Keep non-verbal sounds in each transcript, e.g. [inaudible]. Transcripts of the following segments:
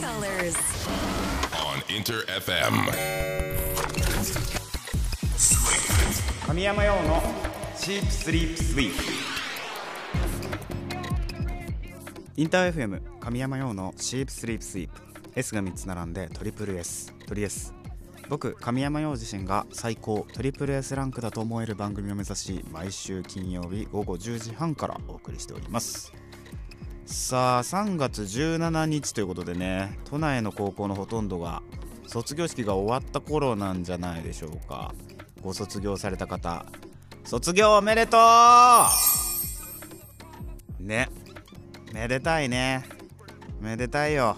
colors. on Inter FM. 神山用のシープスリープスイープインター FM 神山用のシープスリープスイープ S が3つ並んでトリプル S. トリ S. 僕神山陽自身が最高トリプル S ランクだと思える番組を目指し毎週金曜日午後10時半からお送りしておりますさあ3月17日ということでね都内の高校のほとんどが卒業式が終わった頃なんじゃないでしょうか。ご卒業された方卒業おめでとう!ね。めでたいね。めでたいよ。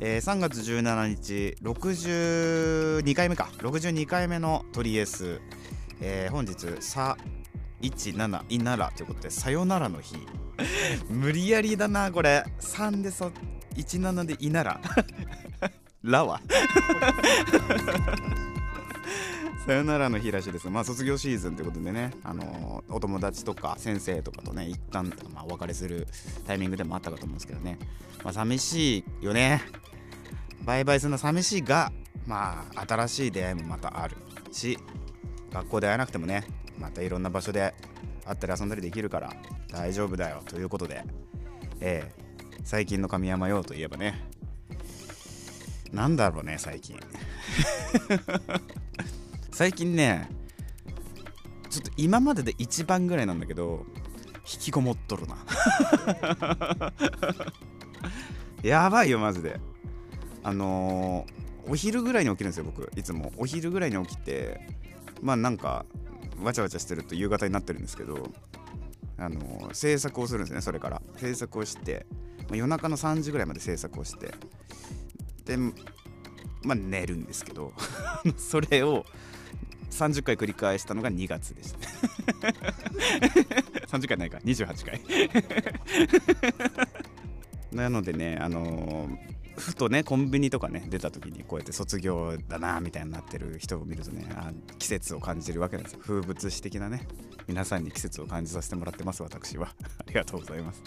えー3月17日62回目か。62回目のトリエス、えー本日「さ17いなら」ということで「さよならの日」無理やりだなこれ。3でそ17で「いなら」[laughs] らは。[laughs] さよならの日らしいです。まあ卒業シーズンということでね、あのーお友達とか先生とかとね、一旦、まあ、お別れするタイミングでもあったかと思うんですけどね、まあ寂しいよね。バイバイするの寂しいが、まあ新しい出会いもまたあるし、学校で会えなくてもね、またいろんな場所で会ったり遊んだりできるから大丈夫だよということで、ええ最近の神山用といえばね、なんだろうね、最近。[laughs] 最近ねちょっと今までで一番ぐらいなんだけど引きこもっとるな。[laughs] やばいよマジで。あのーお昼ぐらいに起きるんですよ僕。いつも。お昼ぐらいに起きてまあなんかわちゃわちゃしてると夕方になってるんですけどあの制作をするんですねそれから。制作をして、ま夜中の3時ぐらいまで制作をしてでまあ寝るんですけど [laughs] それを30回繰り返したのが2月でした。30回ないか28回。[laughs] なのでねあのーふとねコンビニとかね出た時にこうやって卒業だなみたいになってる人を見るとねあ季節を感じるわけなんですよ。風物詩的なね皆さんに季節を感じさせてもらってます私は。[laughs] ありがとうございます。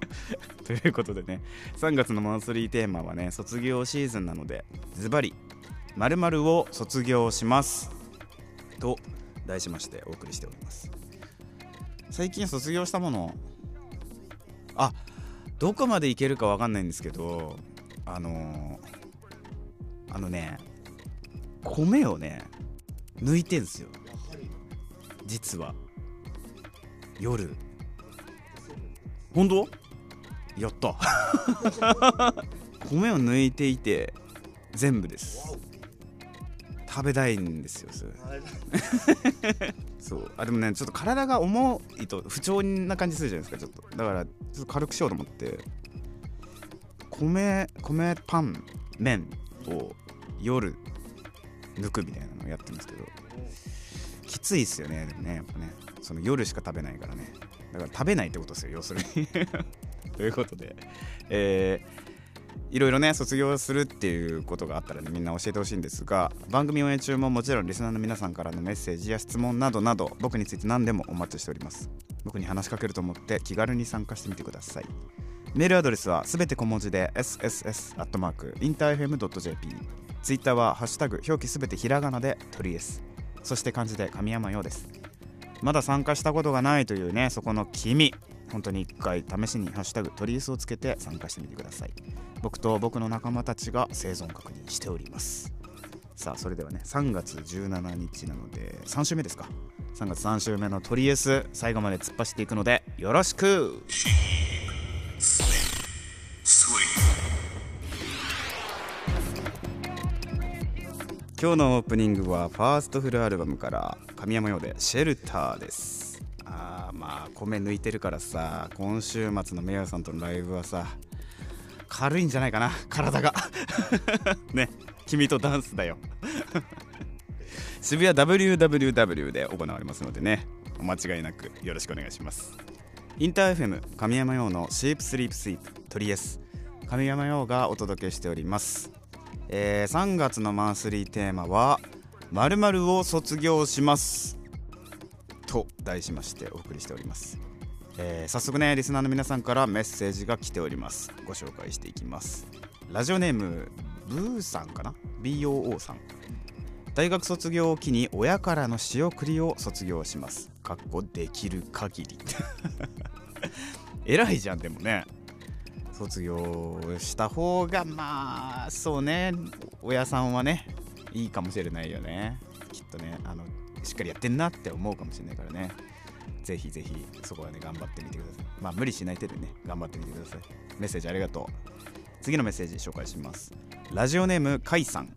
[laughs] ということでね3月のマンスリーテーマはね卒業シーズンなのでズバリ〇〇を卒業します。と題しましてお送りしております。最近卒業したもの。あどこまでいけるかわかんないんですけどあのーあのね米をね抜いてんすよ。実は。夜。本当？やった。[laughs] 米を抜いていて全部です。食べたいんですよそれ。そう。あでもねちょっと体が重いと不調な感じするじゃないですかちょっと。だからちょっと軽くしようと思って米米パン麺を夜抜くみたいなのをやってるんですけどきついっすよねでもねやっぱね。その夜しか食べないからね。だから食べないってことですよ要するに。[laughs] ということで。えーいろいろね卒業するっていうことがあったらねみんな教えてほしいんですが番組応援中ももちろんリスナーの皆さんからのメッセージや質問などなど僕について何でもお待ちしております。僕に話しかけると思って気軽に参加してみてください。メールアドレスはすべて小文字で sss.interfm.jp ツイッターはハッシュタグ表記すべてひらがなでトリエスそして漢字で神山ようです。まだ参加したことがないというねそこの君。本当に一回試しにハッシュタグトリエスをつけて参加してみてください。僕と僕の仲間たちが生存確認しております。さあそれではね3月17日なので3週目ですか。3月3週目のトリエス最後まで突っ走っていくのでよろしく。今日のオープニングはファーストフルアルバムから神山用でシェルターです。あーまあ米抜いてるからさ今週末のメアさんとのライブはさ軽いんじゃないかな体が。[laughs] ね君とダンスだよ。[laughs] 渋谷 WWW で行われますのでねお間違いなくよろしくお願いします。インター FM 神山用のシープスリープスイープトリエス。神山用がお届けしております。えー3月のマンスリーテーマは「〇〇を卒業します」と題しましてお送りしております。えー早速ねリスナーの皆さんからメッセージが来ております。ご紹介していきます。ラジオネームブーさんかな？BOO さん。大学卒業を機に親からの仕送りを卒業します。かっこできる限り。[laughs] 偉いじゃんでもね。卒業した方がまあそうね。親さんはねいいかもしれないよね。きっとねあのしっかりやってんなって思うかもしれないからね。ぜひぜひそこはね頑張ってみてください。まあ無理しない程度にね頑張ってみてください。メッセージありがとう。次のメッセージ紹介します。ラジオネームカイさん。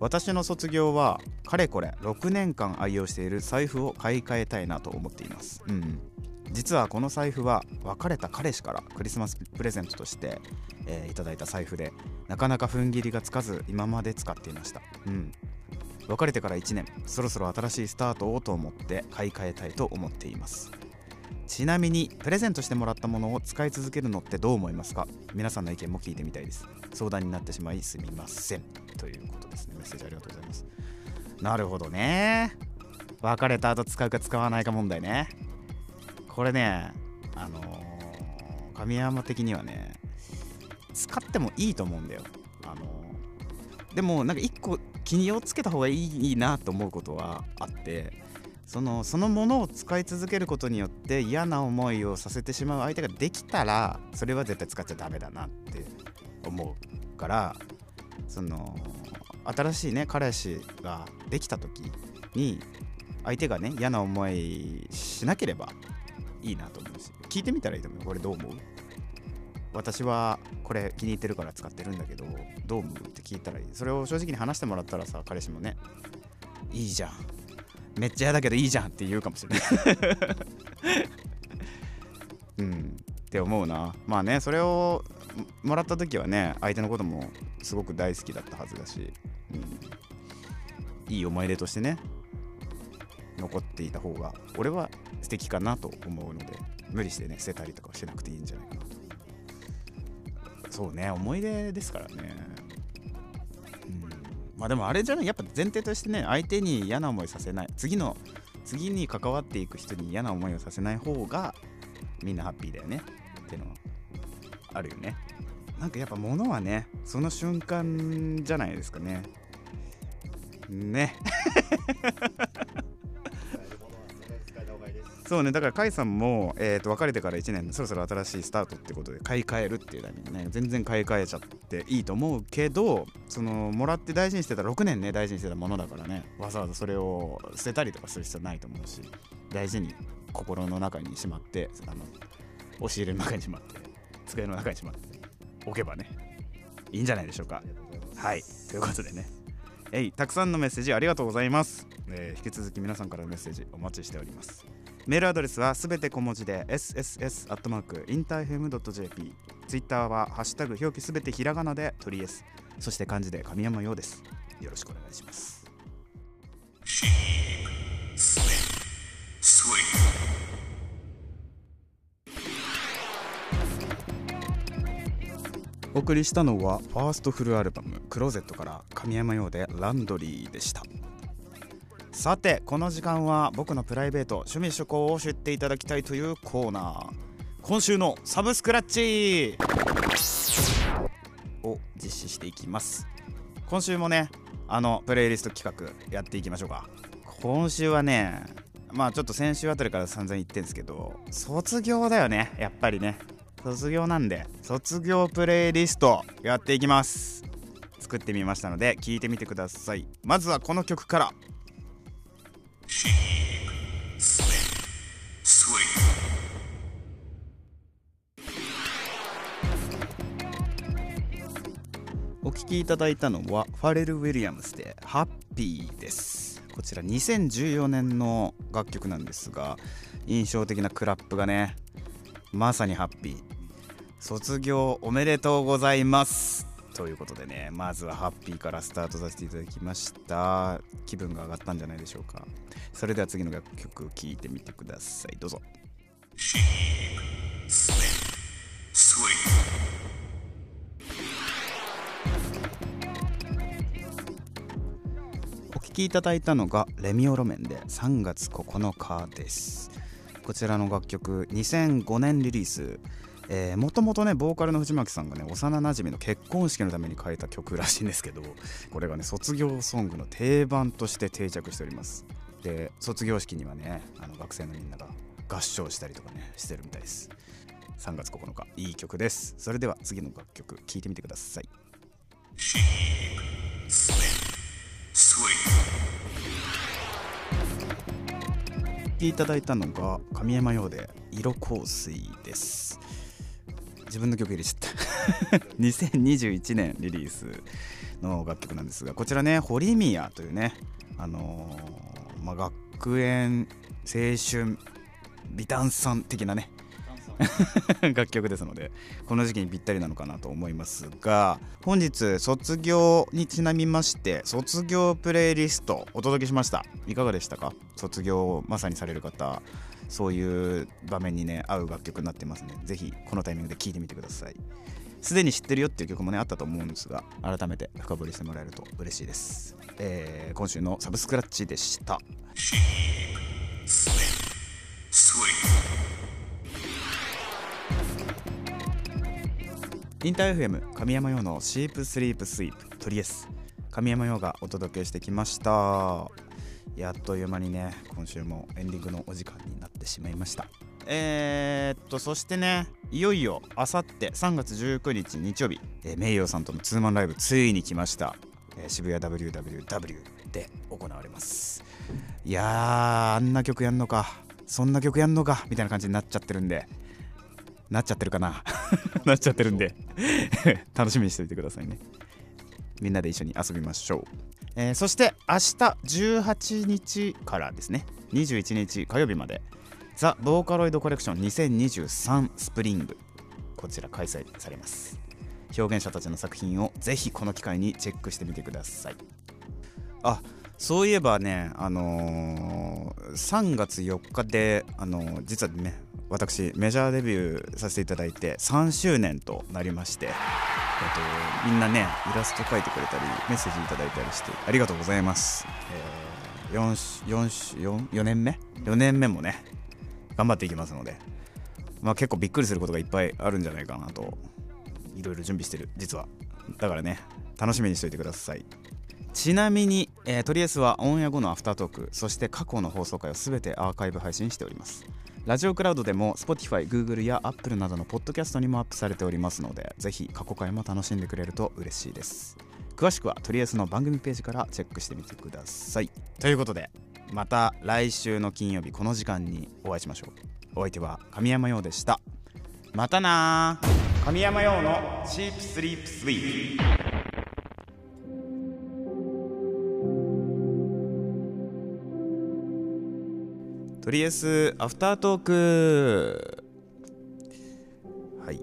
私の卒業はかれこれ6年間愛用している財布を買い替えたいなと思っています。うん。実はこの財布は別れた彼氏からクリスマスプレゼントとして、えーいただいた財布でなかなか踏ん切りがつかず今まで使っていました。うん。別れてから1年そろそろ新しいスタートをと思って買い替えたいと思っています。ちなみにプレゼントしてもらったものを使い続けるのってどう思いますか？皆さんの意見も聞いてみたいです。相談になってしまいすみません。ということですね。メッセージありがとうございます。なるほどね。別れた後使うか使わないか問題ね。これねあのー神山的にはね使ってもいいと思うんだよ。あのーでもなんか一個気をつけた方がいいいいなと思うことはあってそのそのものを使い続けることによって嫌な思いをさせてしまう相手ができたらそれは絶対使っちゃダメだなって思うからその新しいね彼氏ができた時に相手がね嫌な思いしなければいいなと思うし聞いてみたらいいと思う。これどう思う？私はこれ気に入ってるから使ってるんだけどどう思う？って聞いたらいい。それを正直に話してもらったらさ彼氏もねいいじゃん。めっちゃ嫌だけどいいじゃんって言うかもしれない。[laughs] うん。って思うな。まあねそれをもらった時はね相手のこともすごく大好きだったはずだし、うん、いい思い出としてね残っていた方が俺は素敵かなと思うので無理してね捨てたりとかはしなくていいんじゃないかなと。そうね思い出ですからね。うん。まあでもあれじゃないやっぱ前提としてね相手に嫌な思いさせない。次の次に関わっていく人に嫌な思いをさせない方がみんなハッピーだよねっていうのはあるよね。なんかやっぱ物はねその瞬間じゃないですかね。ね。そうねだから甲斐さんも、えー、と別れてから1年そろそろ新しいスタートってことで買い替えるっていうタイミングね全然買い替えちゃっていいと思うけどそのもらって大事にしてた6年ね大事にしてたものだからねわざわざそれを捨てたりとかする必要ないと思うし大事に心の中にしまってあの押し入れの中にしまって机の中にしまっておけばねいいんじゃないでしょうか。はいということでね。えいたくさんのメッセージありがとうございます、えー引き続き皆さんからのメッセージお待ちしております。メールアドレスはすべて小文字で sss.interfm.jp ツイッターはハッシュタグ表記すべてひらがなで鳥 S そして漢字で神山ようです。よろしくお願いします。お送りしたのはファーストフルアルバム「クローゼット」から神山用で「ランドリー」でした。さてこの時間は僕のプライベート趣味趣向を知っていただきたいというコーナー。今週のサブスクラッチ。を実施していきます。今週もねあのプレイリスト企画やっていきましょうか。今週はねまあちょっと先週あたりから散々言ってんですけど卒業だよねやっぱりね。卒業なんで卒業プレイリストやっていきます。作ってみましたので聞いてみてください。まずはこの曲から。お聴きいただいたのはファレル・ウィリアムスで「ハッピー」です。こちら2014年の楽曲なんですが印象的なクラップがねまさにハッピー。卒業おめでとうございます。ということでねまずはハッピーからスタートさせていただきました。気分が上がったんじゃないでしょうか。それでは次の楽曲聴いてみてください。どうぞ。お聴きいただいたのがレミオロメンで3月9日です。こちらの楽曲2005年リリース。もともとねボーカルの藤巻さんがね幼なじみの結婚式のために書いた曲らしいんですけどこれがね卒業ソングの定番として定着しております。で卒業式にはねあの学生のみんなが合唱したりとかねしてるみたいです。3月9日いい曲です。それでは次の楽曲聴いてみてください。いただいたのが神山用で色香水です。自分の曲入れちゃった。[laughs] 2021年リリースの楽曲なんですがこちらね堀宮というねあのー、まあ、学園青春美談さん的なね。[laughs] 楽曲ですのでこの時期にぴったりなのかなと思いますが本日卒業にちなみまして卒業プレイリストお届けしました。いかがでしたか？卒業をまさにされる方そういう場面にね合う楽曲になってますね是非このタイミングで聴いてみてくださいすでに知ってるよっていう曲もねあったと思うんですが改めて深掘りしてもらえると嬉しいです、えー、今週のサブスクラッチでした。インター FM 神山用のシープスリープスイープトリエス神山用がお届けしてきました。やっという間にね今週もエンディングのお時間になってしまいました。えー、っとそしてねいよいよあさって3月19日日曜日、えー、名誉さんとのツーマンライブついに来ました、えー、渋谷 WWW で行われます。いやーあんな曲やんのか。そんな曲やんのかみたいな感じになっちゃってるんで。なっちゃってるかな。[laughs] なっちゃってるんで。[laughs] 楽しみにしておいてくださいね。みんなで一緒に遊びましょう、えー、そして明日18日からですね。21日火曜日まで。ザ・ボーカロイドコレクション2023スプリング。こちら開催されます。表現者たちの作品をぜひこの機会にチェックしてみてください。あそういえばねあのー、3月4日で、あのー、実はね私メジャーデビューさせていただいて3周年となりまして、えっと、みんなねイラスト描いてくれたりメッセージいただいたりしてありがとうございます、えー、4, 4, 4, 4年目？4年目もね頑張っていきますので、まあ、結構びっくりすることがいっぱいあるんじゃないかなといろいろ準備してる実は。だからね楽しみにしておいてください。ちなみに、えー、とりあえずはオンエア後のアフタートークそして過去の放送回を全てアーカイブ配信しております。ラジオクラウドでも Spotify、Google や Apple などのポッドキャストにもアップされておりますのでぜひ過去回も楽しんでくれると嬉しいです。詳しくはとりあえずの番組ページからチェックしてみてください。ということでまた来週の金曜日この時間にお会いしましょう。お相手は神山陽でした。またな神山陽のチープスリープスイート。とりあえずアフタートーク。はい。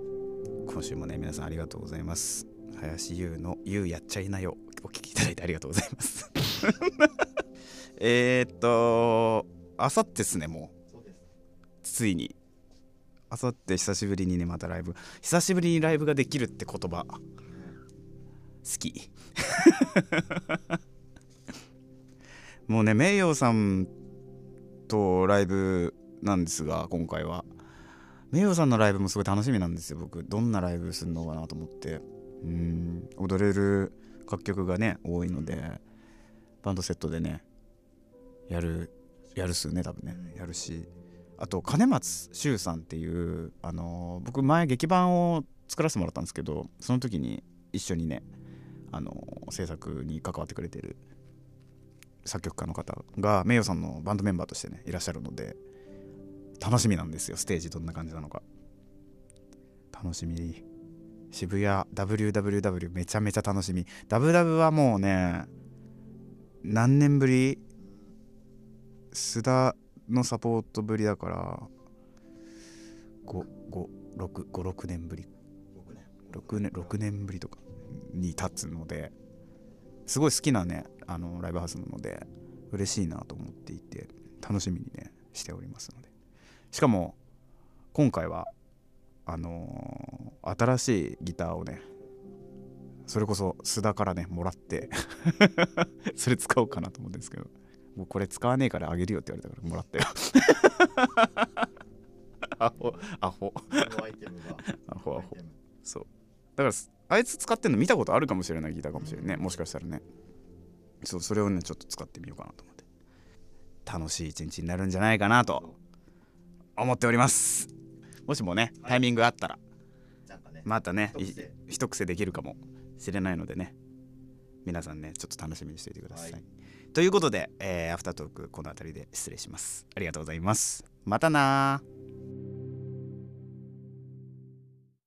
今週もね皆さんありがとうございます。林優の「優やっちゃいなよ」お聞きいただいてありがとうございます。えっとあさってですねもう。ついに。あさって久しぶりにねまたライブ。久しぶりにライブができるって言葉。好き。もうね名誉さんとライブなんですが今回は。名誉さんのライブもすごい楽しみなんですよ僕。どんなライブするのかなと思って。うん踊れる楽曲がね多いのでバンドセットでねやるやるっすね多分ね。やるし。あと金松周さんっていうあの僕前劇版を作らせてもらったんですけどその時に一緒にねあの制作に関わってくれてる作曲家の方が名誉さんのバンドメンバーとしてねいらっしゃるので楽しみなんですよステージどんな感じなのか。楽しみ。渋谷 WWW めちゃめちゃ楽しみ。ダブダブはもうね何年ぶり須田のサポートぶりだから56年ぶり。6年 ,6 年ぶりとかに立つのですごい好きなねあのライブハウスなので嬉しいなと思っていて楽しみにねしておりますので。しかも今回はあのー、新しいギターをねそれこそ須田からねもらって [laughs] それ使おうかなと思うんですけど。もうこれ使わねえからあげるよって言われたからもらったよ。[laughs] アホアホ。アホアホ。そう。だからあいつ使ってんの見たことあるかもしれないギターかもしれないねもしかしたらね。そうそれをねちょっと使ってみようかなと思って。楽しい一日になるんじゃないかなと思っております。もしもねタイミングあったらまたねい一癖。一癖できるかもしれないのでね。皆さんねちょっと楽しみにしていてください、はいということで、えーアフタートークこの辺りで失礼します。ありがとうございます。またな